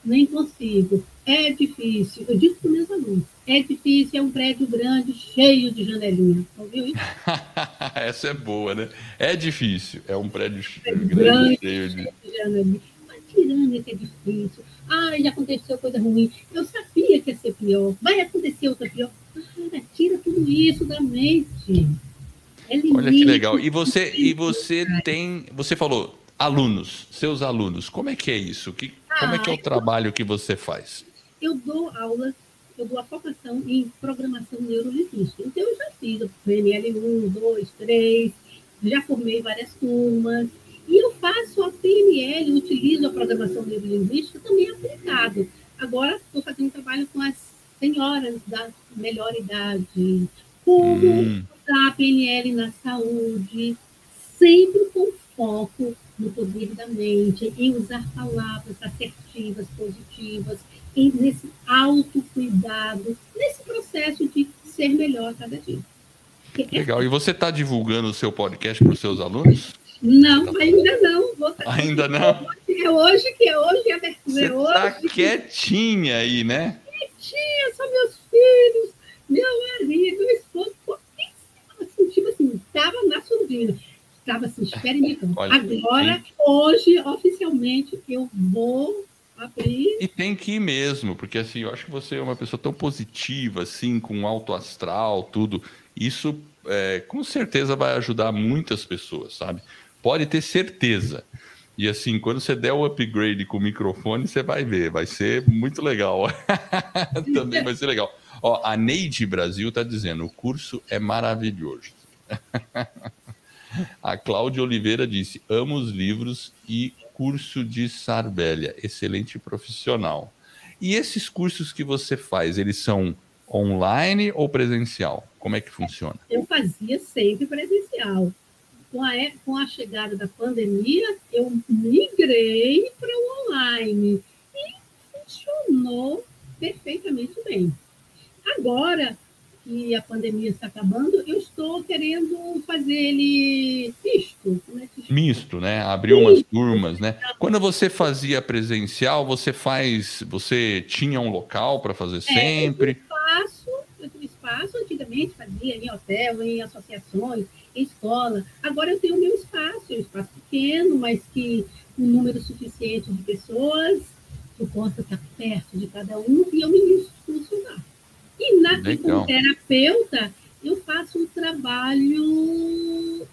Speaker 2: nem consigo. É difícil. Eu digo para os meus alunos: é difícil, é um prédio grande, cheio de janelinha. Ouviu isso?
Speaker 1: Essa é boa, né? É difícil. É um prédio, é grande, grande, cheio de, de janelinha.
Speaker 2: Mas tirando que é difícil. Ah, já aconteceu coisa ruim. Eu sabia que ia ser pior. Vai acontecer outra pior. Cara, tira tudo isso da mente.
Speaker 1: É Olha que legal. E você, e você tem. Você falou alunos, seus alunos. Como é que é isso? Que, como é que é o trabalho que você faz?
Speaker 2: Eu dou aulas, eu dou a formação em programação neurolinguística. Então, eu já fiz o PNL 1, 2, 3, já formei várias turmas. E eu faço a PNL, utilizo a programação neurolinguística também aplicado. Agora, estou fazendo um trabalho com as senhoras da melhor idade. Como hum. a PNL na saúde, sempre com foco no poder da mente, em usar palavras assertivas, positivas, em, nesse autocuidado, nesse processo de ser melhor cada dia.
Speaker 1: Legal. E você está divulgando o seu podcast para os seus alunos?
Speaker 2: Não, ainda não.
Speaker 1: Vou... Ainda não?
Speaker 2: É hoje que é hoje, é abertura.
Speaker 1: Você está quietinha aí, né?
Speaker 2: Quietinha, são meus filhos, meu marido, meu esposo, assim, tipo assim, estava na surdina. Estava assim, experimentando. Olha, Agora, tem... hoje, oficialmente, eu vou abrir.
Speaker 1: E tem que ir mesmo, porque assim, eu acho que você é uma pessoa tão positiva, assim, com alto astral, tudo. Isso é, com certeza vai ajudar muitas pessoas, sabe? Pode ter certeza. E assim, quando você der o upgrade com o microfone, você vai ver, vai ser muito legal. Também vai ser legal. Ó, a Neide Brasil está dizendo: o curso é maravilhoso. a Cláudia Oliveira disse: amo os livros e curso de Sarbélia, excelente profissional. E esses cursos que você faz, eles são online ou presencial? Como é que funciona?
Speaker 2: Eu fazia sempre presencial. Com a, com a chegada da pandemia, eu migrei para o online e funcionou perfeitamente bem. Agora que a pandemia está acabando, eu estou querendo fazer ele misto.
Speaker 1: Né? Misto, né? Abrir umas turmas, né? Quando você fazia presencial, você faz, você tinha um local para fazer é, sempre?
Speaker 2: espaço, antigamente fazia em hotel, em associações, escola. Agora eu tenho o meu espaço, um espaço pequeno, mas que um número suficiente de pessoas, eu possa estar perto de cada um, e eu me funcionar. E, na, como terapeuta, eu faço um trabalho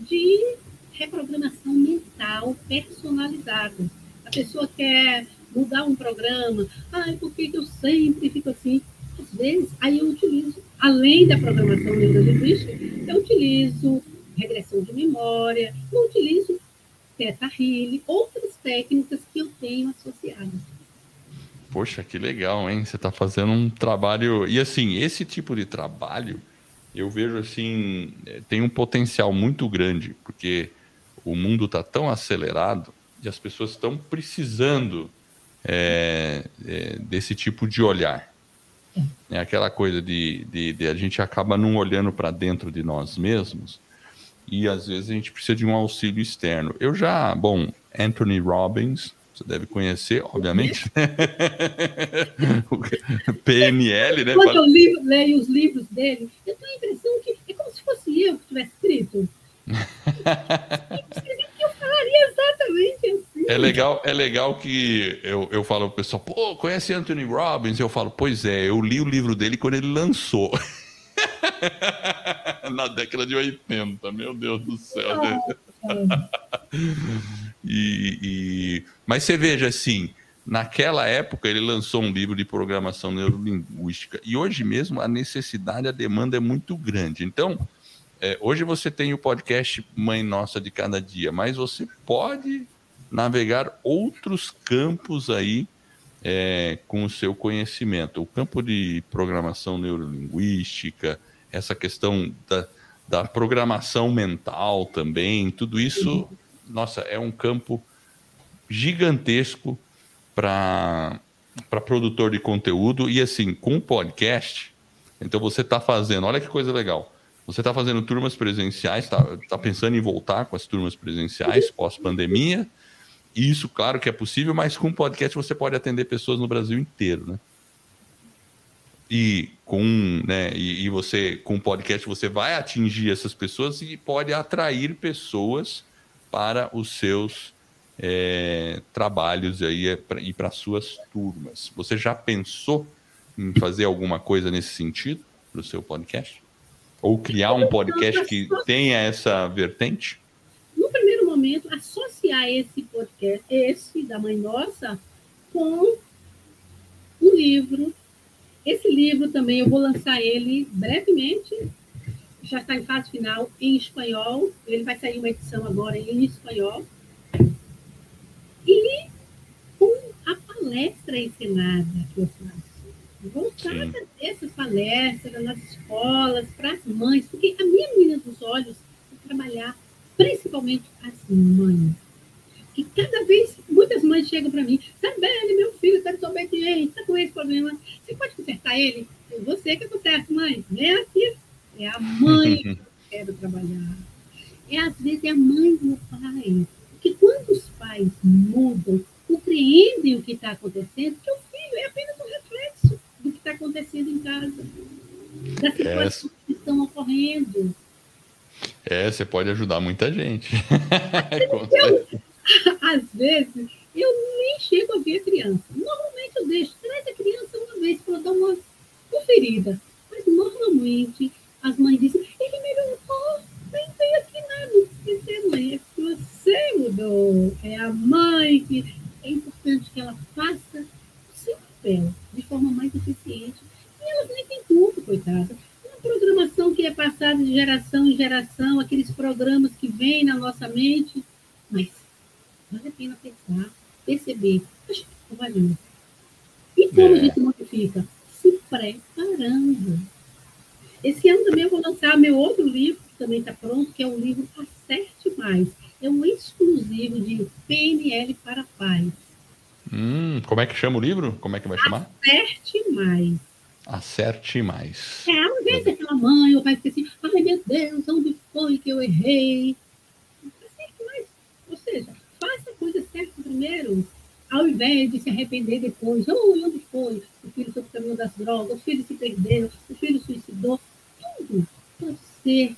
Speaker 2: de reprogramação mental personalizado. A pessoa quer mudar um programa, ai, por que eu sempre fico assim? às vezes, aí eu utilizo, além da programação neurolinguística, eu utilizo regressão de memória, eu utilizo Theta Healing, outras técnicas que eu tenho associadas.
Speaker 1: Poxa, que legal, hein? Você está fazendo um trabalho. E assim, esse tipo de trabalho, eu vejo assim, eh, tem um potencial muito grande, porque o mundo está tão acelerado e as pessoas estão precisando é, é, desse tipo de olhar. É aquela coisa de, de, de a gente acaba não olhando para dentro de nós mesmos e às vezes a gente precisa de um auxílio externo. Eu já, bom, Anthony Robbins, você deve conhecer, obviamente. PNL, né?
Speaker 2: Quando eu li, leio os livros dele, eu tenho a impressão que é como se fosse eu que tivesse escrito. exatamente assim.
Speaker 1: É legal, é legal que eu, eu falo pro pessoal, pô, conhece Anthony Robbins? Eu falo, pois é, eu li o livro dele quando ele lançou. Na década de 80, meu Deus do céu. e, e... Mas você veja assim, naquela época ele lançou um livro de programação neurolinguística e hoje mesmo a necessidade, a demanda é muito grande. Então, é, hoje você tem o podcast Mãe Nossa de Cada Dia, mas você pode navegar outros campos aí é, com o seu conhecimento. O campo de programação neurolinguística, essa questão da, da programação mental também, tudo isso, nossa, é um campo gigantesco para produtor de conteúdo e assim, com podcast, então você está fazendo, olha que coisa legal você está fazendo turmas presenciais, está tá pensando em voltar com as turmas presenciais pós-pandemia. Isso, claro que é possível, mas com podcast você pode atender pessoas no Brasil inteiro, né? E com, né, e, e você com podcast você vai atingir essas pessoas e pode atrair pessoas para os seus é, trabalhos aí é, e para suas turmas. Você já pensou em fazer alguma coisa nesse sentido para o seu podcast? Ou criar um podcast que tenha essa vertente?
Speaker 2: No primeiro momento, associar esse podcast, esse da Mãe Nossa, com um livro. Esse livro também eu vou lançar ele brevemente, já está em fase final em espanhol. Ele vai sair uma edição agora em espanhol. E com a palestra ensinada que eu faço voltar Sim. a fazer essas palestras nas escolas, para as mães, porque a minha menina dos olhos é trabalhar principalmente as mães. que cada vez, muitas mães chegam para mim, Sabine, meu filho está desobediente, está com esse problema, você pode consertar ele? É você que conserta, mãe, é aqui, é a mãe que eu quero trabalhar. É, às vezes, é a mãe do pai. Porque quando os pais mudam, compreendem o que está acontecendo, que o filho é apenas um reflexo que está acontecendo em casa, das situações é. que estão ocorrendo.
Speaker 1: É, você pode ajudar muita gente.
Speaker 2: eu, às vezes, eu nem chego a ver a criança. Normalmente eu deixo, traz a criança uma vez para dar uma conferida. Mas normalmente as mães dizem, ele melhorou, nem tem aqui nada. Dizer, mãe, é que você mudou. É a mãe que. É importante que ela faça o seu papel de forma mais eficiente. E elas nem têm culpa, coitada programação que é passada de geração em geração, aqueles programas que vêm na nossa mente, mas vale a pena pensar, perceber, acho que está valendo. E como é. a gente modifica? Se preparando. Esse ano também eu vou lançar meu outro livro, que também está pronto, que é o livro Acerte Mais. É um exclusivo de PNL para pais.
Speaker 1: Hum, como é que chama o livro? Como é que vai chamar?
Speaker 2: Acerte Mais.
Speaker 1: Acerte mais.
Speaker 2: É, às vezes aquela mãe ou pai fica assim, ai meu Deus, onde foi que eu errei? Acerte mais. Ou seja, faça a coisa certa primeiro, ao invés de se arrepender depois. Oh, onde foi? O filho foi para o caminho das drogas, o filho se perdeu, o filho suicidou. Tudo pode ser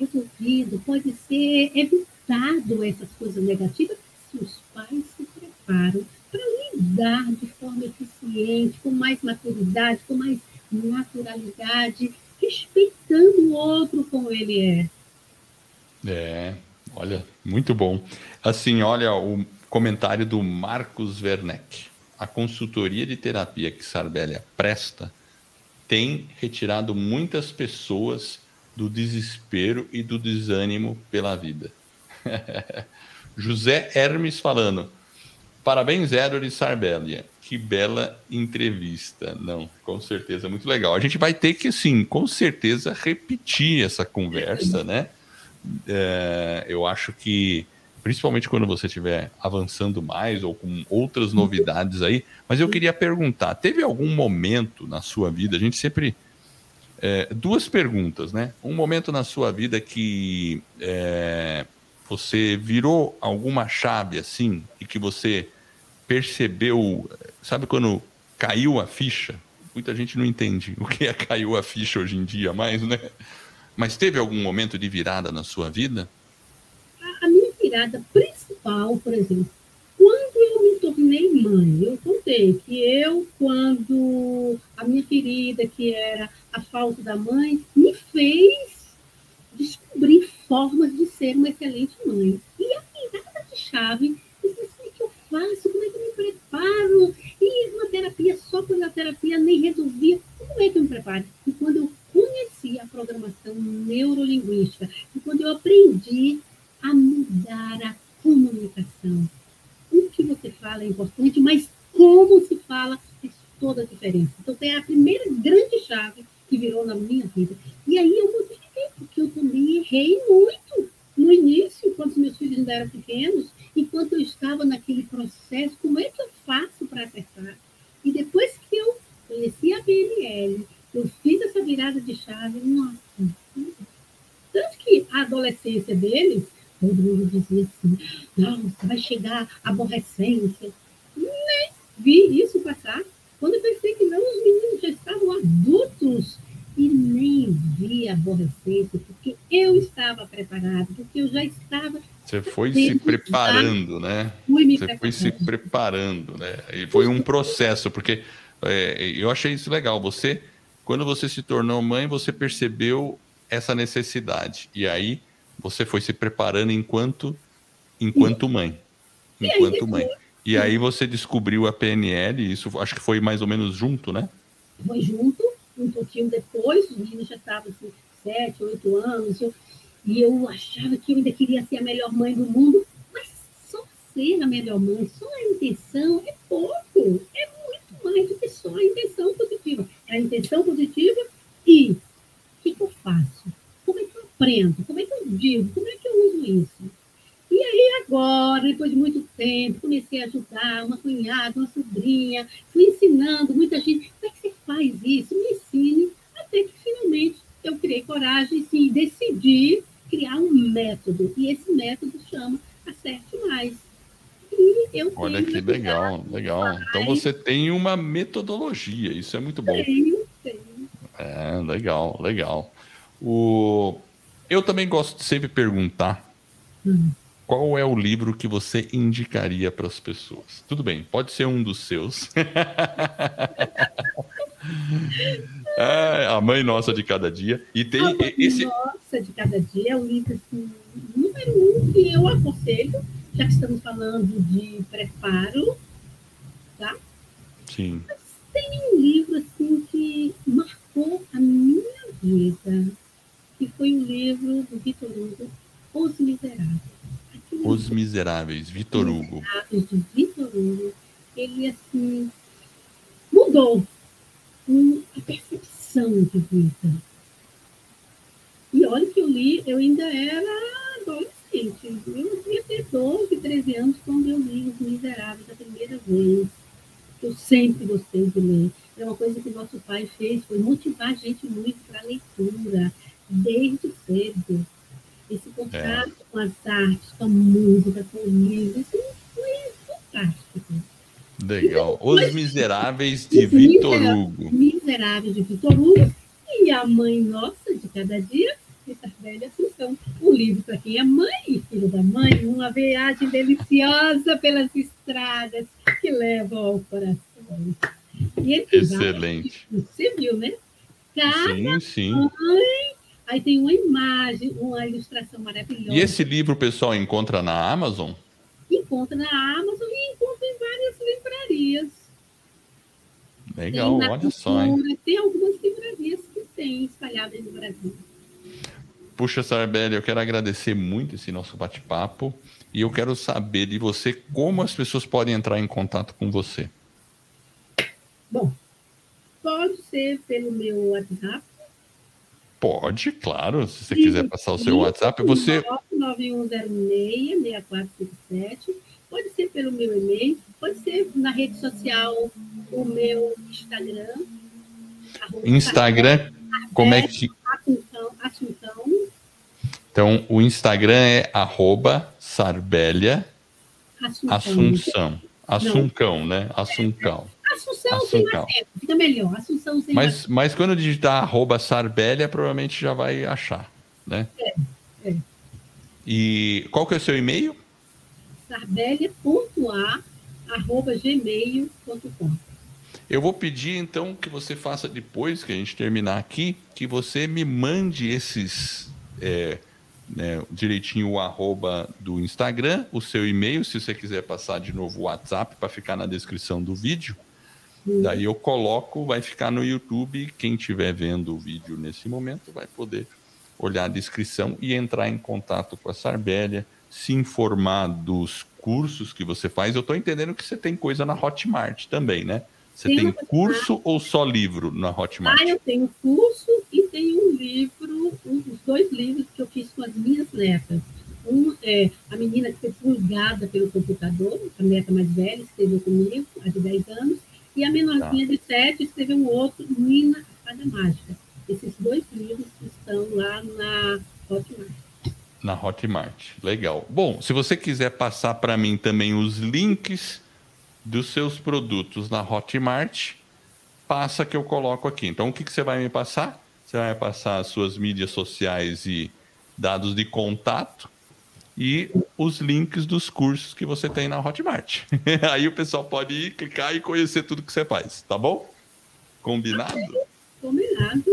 Speaker 2: resolvido, pode ser evitado essas coisas negativas se os pais se preparam para lidar de forma eficiente, com mais maturidade, com mais naturalidade, respeitando o outro como ele é.
Speaker 1: É, olha, muito bom. Assim, olha o comentário do Marcos Werneck. A consultoria de terapia que Sarbélia presta tem retirado muitas pessoas do desespero e do desânimo pela vida. José Hermes falando. Parabéns, Edward e Sarbellia. Que bela entrevista. Não, com certeza, muito legal. A gente vai ter que, sim, com certeza, repetir essa conversa, né? É, eu acho que, principalmente quando você estiver avançando mais ou com outras novidades aí, mas eu queria perguntar: teve algum momento na sua vida, a gente sempre. É, duas perguntas, né? Um momento na sua vida que é, você virou alguma chave assim e que você percebeu, sabe quando caiu a ficha? Muita gente não entende o que é caiu a ficha hoje em dia mais, né? Mas teve algum momento de virada na sua vida?
Speaker 2: A, a minha virada principal, por exemplo, quando eu me tornei mãe, eu contei que eu, quando a minha ferida, que era a falta da mãe, me fez descobrir formas de ser uma excelente mãe. E a virada de chave faço? Como é que eu me preparo? E uma terapia só quando a terapia nem resolvia. Como é que eu me preparo? E quando eu conheci a programação neurolinguística, e quando eu aprendi a mudar a comunicação. O que você fala é importante, mas como se fala faz toda a diferença. Então, é a primeira grande chave que virou na minha vida. E aí eu modifiquei, porque eu também errei muito no início, quando meus filhos ainda eram pequenos, enquanto eu estava naquele processo, como é que eu faço para acertar? E depois que eu conheci a BNL, eu fiz essa virada de chave, nossa. Tanto que a adolescência deles, todo mundo dizia assim, nossa, vai chegar a aborrecência. Nem vi isso passar. Quando eu pensei que não, os meninos já estavam adultos e nem vi aborrecência, porque eu estava preparado, porque eu já estava
Speaker 1: você foi se preparando, né? Você foi se preparando, né? E foi um processo, porque é, eu achei isso legal. Você, quando você se tornou mãe, você percebeu essa necessidade. E aí você foi se preparando enquanto, enquanto mãe. Enquanto mãe. E aí você descobriu a PNL, isso acho que foi mais ou menos junto, né?
Speaker 2: Foi junto, um pouquinho depois, os meninos já estavam assim, sete, oito anos. Eu e eu achava que eu ainda queria ser a melhor mãe do mundo, mas só ser a melhor mãe, só a intenção é pouco, é muito mais do que só a intenção positiva. É a intenção positiva e o que, que eu faço? Como é que eu aprendo? Como é que eu digo? Como é que eu uso isso? E aí agora, depois de comecei a ajudar uma cunhada, uma sobrinha, fui ensinando muita gente. Como é que você faz isso? Me ensine. Até que finalmente eu criei coragem e decidi criar um método. E esse método chama Acerte Mais.
Speaker 1: E eu Olha que legal, legal. Então você tem uma metodologia, isso é muito bom.
Speaker 2: Tenho, tenho.
Speaker 1: É, legal, legal. O... Eu também gosto de sempre perguntar hum. qual é o livro que você indicaria para as pessoas. Tudo bem, pode ser um dos seus. é, a Mãe Nossa de Cada Dia. E tem a Mãe esse.
Speaker 2: Nossa de Cada Dia é o livro assim, número um que eu aconselho, já que estamos falando de preparo, tá?
Speaker 1: Sim.
Speaker 2: Mas tem um livro assim que marcou a minha vida que foi um livro do Vitor Hugo, Os Miseráveis.
Speaker 1: Os Miseráveis, Vitor Hugo. Os Miseráveis
Speaker 2: de Vitor Hugo. Ele, assim, mudou a percepção de vida. E olha que eu li, eu ainda era adolescente. Eu devia ter 12, 13 anos quando eu li Os Miseráveis a primeira vez. Eu sempre gostei de ler. É uma coisa que nosso pai fez, foi motivar a gente muito para a leitura desde cedo. Esse contato é. com as artes, com a música, com os livros, isso foi fantástico.
Speaker 1: Legal. Os Mas, Miseráveis de Vitor Hugo.
Speaker 2: Miseráveis de Vitor Hugo e A Mãe Nossa de Cada Dia, essa velha Assunção. O livro para quem é mãe e filho da mãe, uma viagem deliciosa pelas estradas que levam ao coração.
Speaker 1: Excelente.
Speaker 2: Você viu, né?
Speaker 1: Cada sim, sim.
Speaker 2: mãe Aí tem uma imagem, uma ilustração maravilhosa.
Speaker 1: E esse livro o pessoal encontra na Amazon?
Speaker 2: Encontra na Amazon e encontra em várias livrarias.
Speaker 1: Legal, olha só. Hein?
Speaker 2: Tem algumas livrarias que tem espalhadas no Brasil.
Speaker 1: Puxa, Sarbelli, eu quero agradecer muito esse nosso bate-papo e eu quero saber de você como as pessoas podem entrar em contato com você.
Speaker 2: Bom, pode ser pelo meu WhatsApp,
Speaker 1: Pode, claro. Se você quiser passar o seu WhatsApp, você.
Speaker 2: 9106-6457. Pode ser pelo meu e-mail, pode ser na rede social, o meu Instagram.
Speaker 1: Instagram, como é que.
Speaker 2: Assunção, Assunção.
Speaker 1: Então, o Instagram é arroba Sarbélia Assunção. Assunção. Assuncão, né? Assuncão.
Speaker 2: Assunção, Assunção. sem fica melhor. Assunção sem
Speaker 1: mas, mas quando digitar arroba Sarbélia, provavelmente já vai achar, né?
Speaker 2: É, é.
Speaker 1: E qual que é o seu e-mail?
Speaker 2: sarbélia.a.gmail.com
Speaker 1: Eu vou pedir, então, que você faça depois que a gente terminar aqui, que você me mande esses... É, né, direitinho o arroba do Instagram, o seu e-mail, se você quiser passar de novo o WhatsApp para ficar na descrição do vídeo. Daí eu coloco, vai ficar no YouTube. Quem estiver vendo o vídeo nesse momento vai poder olhar a descrição e entrar em contato com a Sarbélia, se informar dos cursos que você faz. Eu estou entendendo que você tem coisa na Hotmart também, né? Você tem, tem curso ou só livro na Hotmart?
Speaker 2: Ah, eu tenho curso e tenho um livro, um, os dois livros que eu fiz com as minhas netas. Um é a menina que foi pulgada pelo computador, a neta mais velha, escreveu comigo, há de 10 anos, e a menorzinha tá. de 7 escreveu um outro, Nina, Fada Mágica. Esses dois livros estão lá na Hotmart.
Speaker 1: Na Hotmart, legal. Bom, se você quiser passar para mim também os links dos seus produtos na Hotmart, passa que eu coloco aqui. Então, o que, que você vai me passar? Você vai passar as suas mídias sociais e dados de contato e os links dos cursos que você tem na Hotmart. Aí o pessoal pode ir, clicar e conhecer tudo que você faz, tá bom? Combinado?
Speaker 2: Combinado.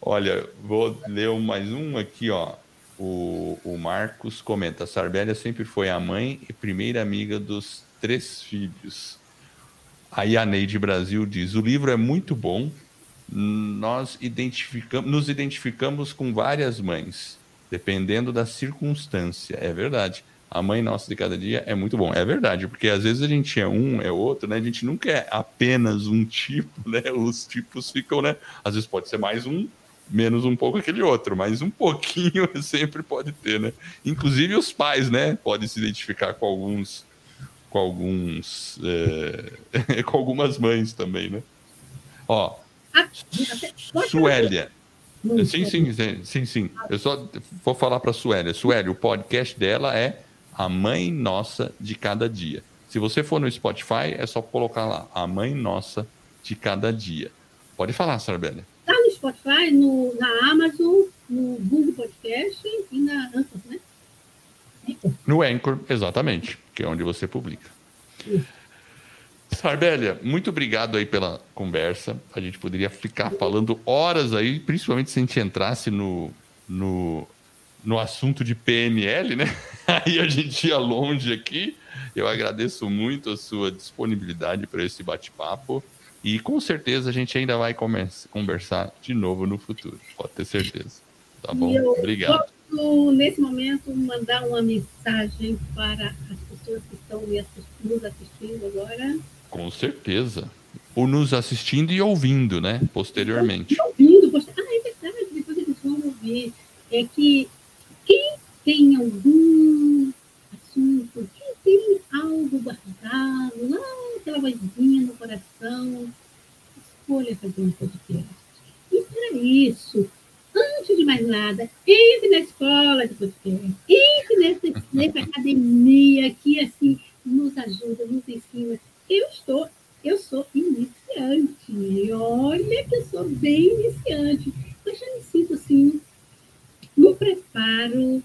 Speaker 1: Olha, vou ler mais um aqui, ó. O, o Marcos comenta: Sarbélia sempre foi a mãe e primeira amiga dos três filhos. Aí a Neide Brasil diz: o livro é muito bom. Nós identificamos, nos identificamos com várias mães, dependendo da circunstância. É verdade. A mãe nossa de cada dia é muito bom. É verdade, porque às vezes a gente é um, é outro, né? A gente nunca é apenas um tipo, né? Os tipos ficam, né? Às vezes pode ser mais um, menos um pouco aquele outro, mas um pouquinho sempre pode ter, né? Inclusive os pais, né? Podem se identificar com alguns com alguns. É, com algumas mães também, né? Ó. Ah, Sim, sim, sim, sim, sim. Eu só vou falar para a Suélia. Suélia, o podcast dela é A Mãe Nossa de Cada Dia. Se você for no Spotify, é só colocar lá A Mãe Nossa de Cada Dia. Pode falar, Sarbélia.
Speaker 2: Está no Spotify, no, na Amazon, no Google Podcast e na Anchor, né?
Speaker 1: No Anchor, exatamente, que é onde você publica. Sarbélia, muito obrigado aí pela conversa. A gente poderia ficar falando horas aí, principalmente se a gente entrasse no, no, no assunto de PNL, né? Aí a gente ia longe aqui. Eu agradeço muito a sua disponibilidade para esse bate-papo. E com certeza a gente ainda vai conversar de novo no futuro. Pode ter certeza. Tá bom? Obrigado.
Speaker 2: Posso, nesse momento, mandar uma mensagem para as pessoas que estão nos assistindo agora?
Speaker 1: Com certeza. Ou nos assistindo e ouvindo, né? Posteriormente.
Speaker 2: E ouvindo, poster... ah, é verdade, depois eles vão ouvir. É que quem tem algum assunto, quem tem algo guardado, lá aquela vozinha no coração, escolha fazer um podcast. E para isso, antes de mais nada, entre na escola de podcast, entre nessa, nessa academia que assim nos ajuda, nos ensina. Eu estou, eu sou iniciante. Olha que eu sou bem iniciante. Mas já me sinto assim, no preparo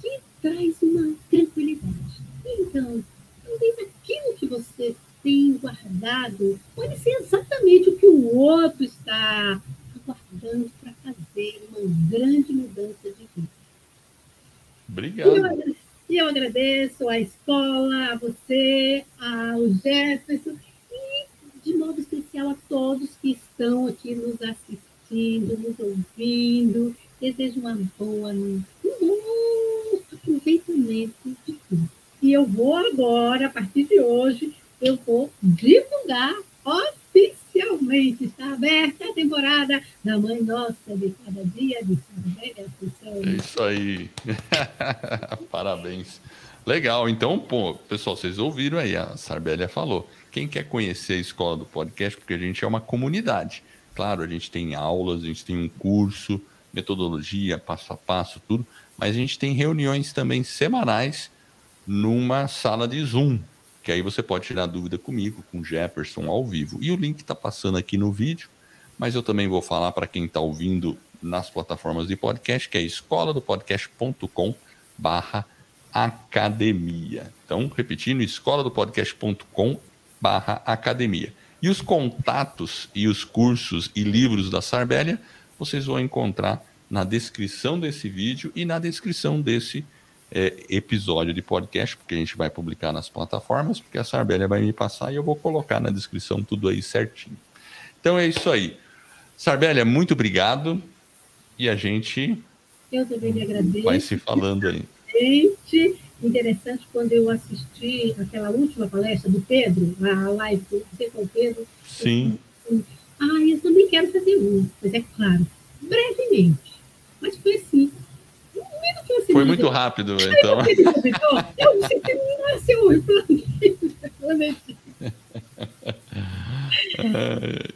Speaker 2: que traz uma tranquilidade. Então, talvez aquilo que você tem guardado pode ser exatamente o que o outro está aguardando para fazer uma grande mudança de vida.
Speaker 1: Obrigado.
Speaker 2: E eu, agradeço à escola, a você, ao Jefferson e, de modo especial, a todos que estão aqui nos assistindo, nos ouvindo. Desejo uma boa, um bom aproveitamento de tudo. E eu vou agora, a partir de hoje, eu vou divulgar oficialmente. Está aberta a temporada da Mãe Nossa de Cada Dia de Sarvelha
Speaker 1: É isso aí. Parabéns. Legal. Então, pô, pessoal, vocês ouviram aí, a Sarbélia falou. Quem quer conhecer a escola do podcast, porque a gente é uma comunidade. Claro, a gente tem aulas, a gente tem um curso, metodologia, passo a passo, tudo, mas a gente tem reuniões também semanais numa sala de Zoom, que aí você pode tirar dúvida comigo, com Jefferson ao vivo. E o link está passando aqui no vídeo, mas eu também vou falar para quem está ouvindo nas plataformas de podcast, que é escola do podcast.com barra academia. Então, repetindo, escola do podcast.com barra academia. E os contatos e os cursos e livros da Sarbélia, vocês vão encontrar na descrição desse vídeo e na descrição desse é, episódio de podcast, porque a gente vai publicar nas plataformas, porque a Sarbélia vai me passar e eu vou colocar na descrição tudo aí certinho. Então é isso aí. Sarbélia, muito obrigado. E a gente
Speaker 2: eu também lhe agradeço.
Speaker 1: vai se falando aí.
Speaker 2: Gente, interessante quando eu assisti aquela última palestra do Pedro, a live com o Pedro.
Speaker 1: Sim.
Speaker 2: Eu, ah, eu também quero fazer um, mas é claro, brevemente. Mas foi assim,
Speaker 1: foi muito rápido, então. Eu disse que nasceu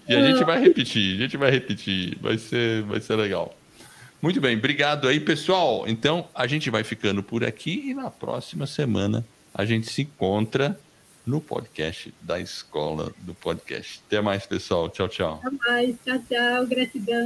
Speaker 1: E a gente vai repetir, a gente vai repetir, vai ser, vai ser legal. Muito bem, obrigado aí, pessoal. Então, a gente vai ficando por aqui e na próxima semana a gente se encontra no podcast da Escola do Podcast. Até mais, pessoal. Tchau, tchau.
Speaker 2: Até mais. Tchau, tchau. Gratidão.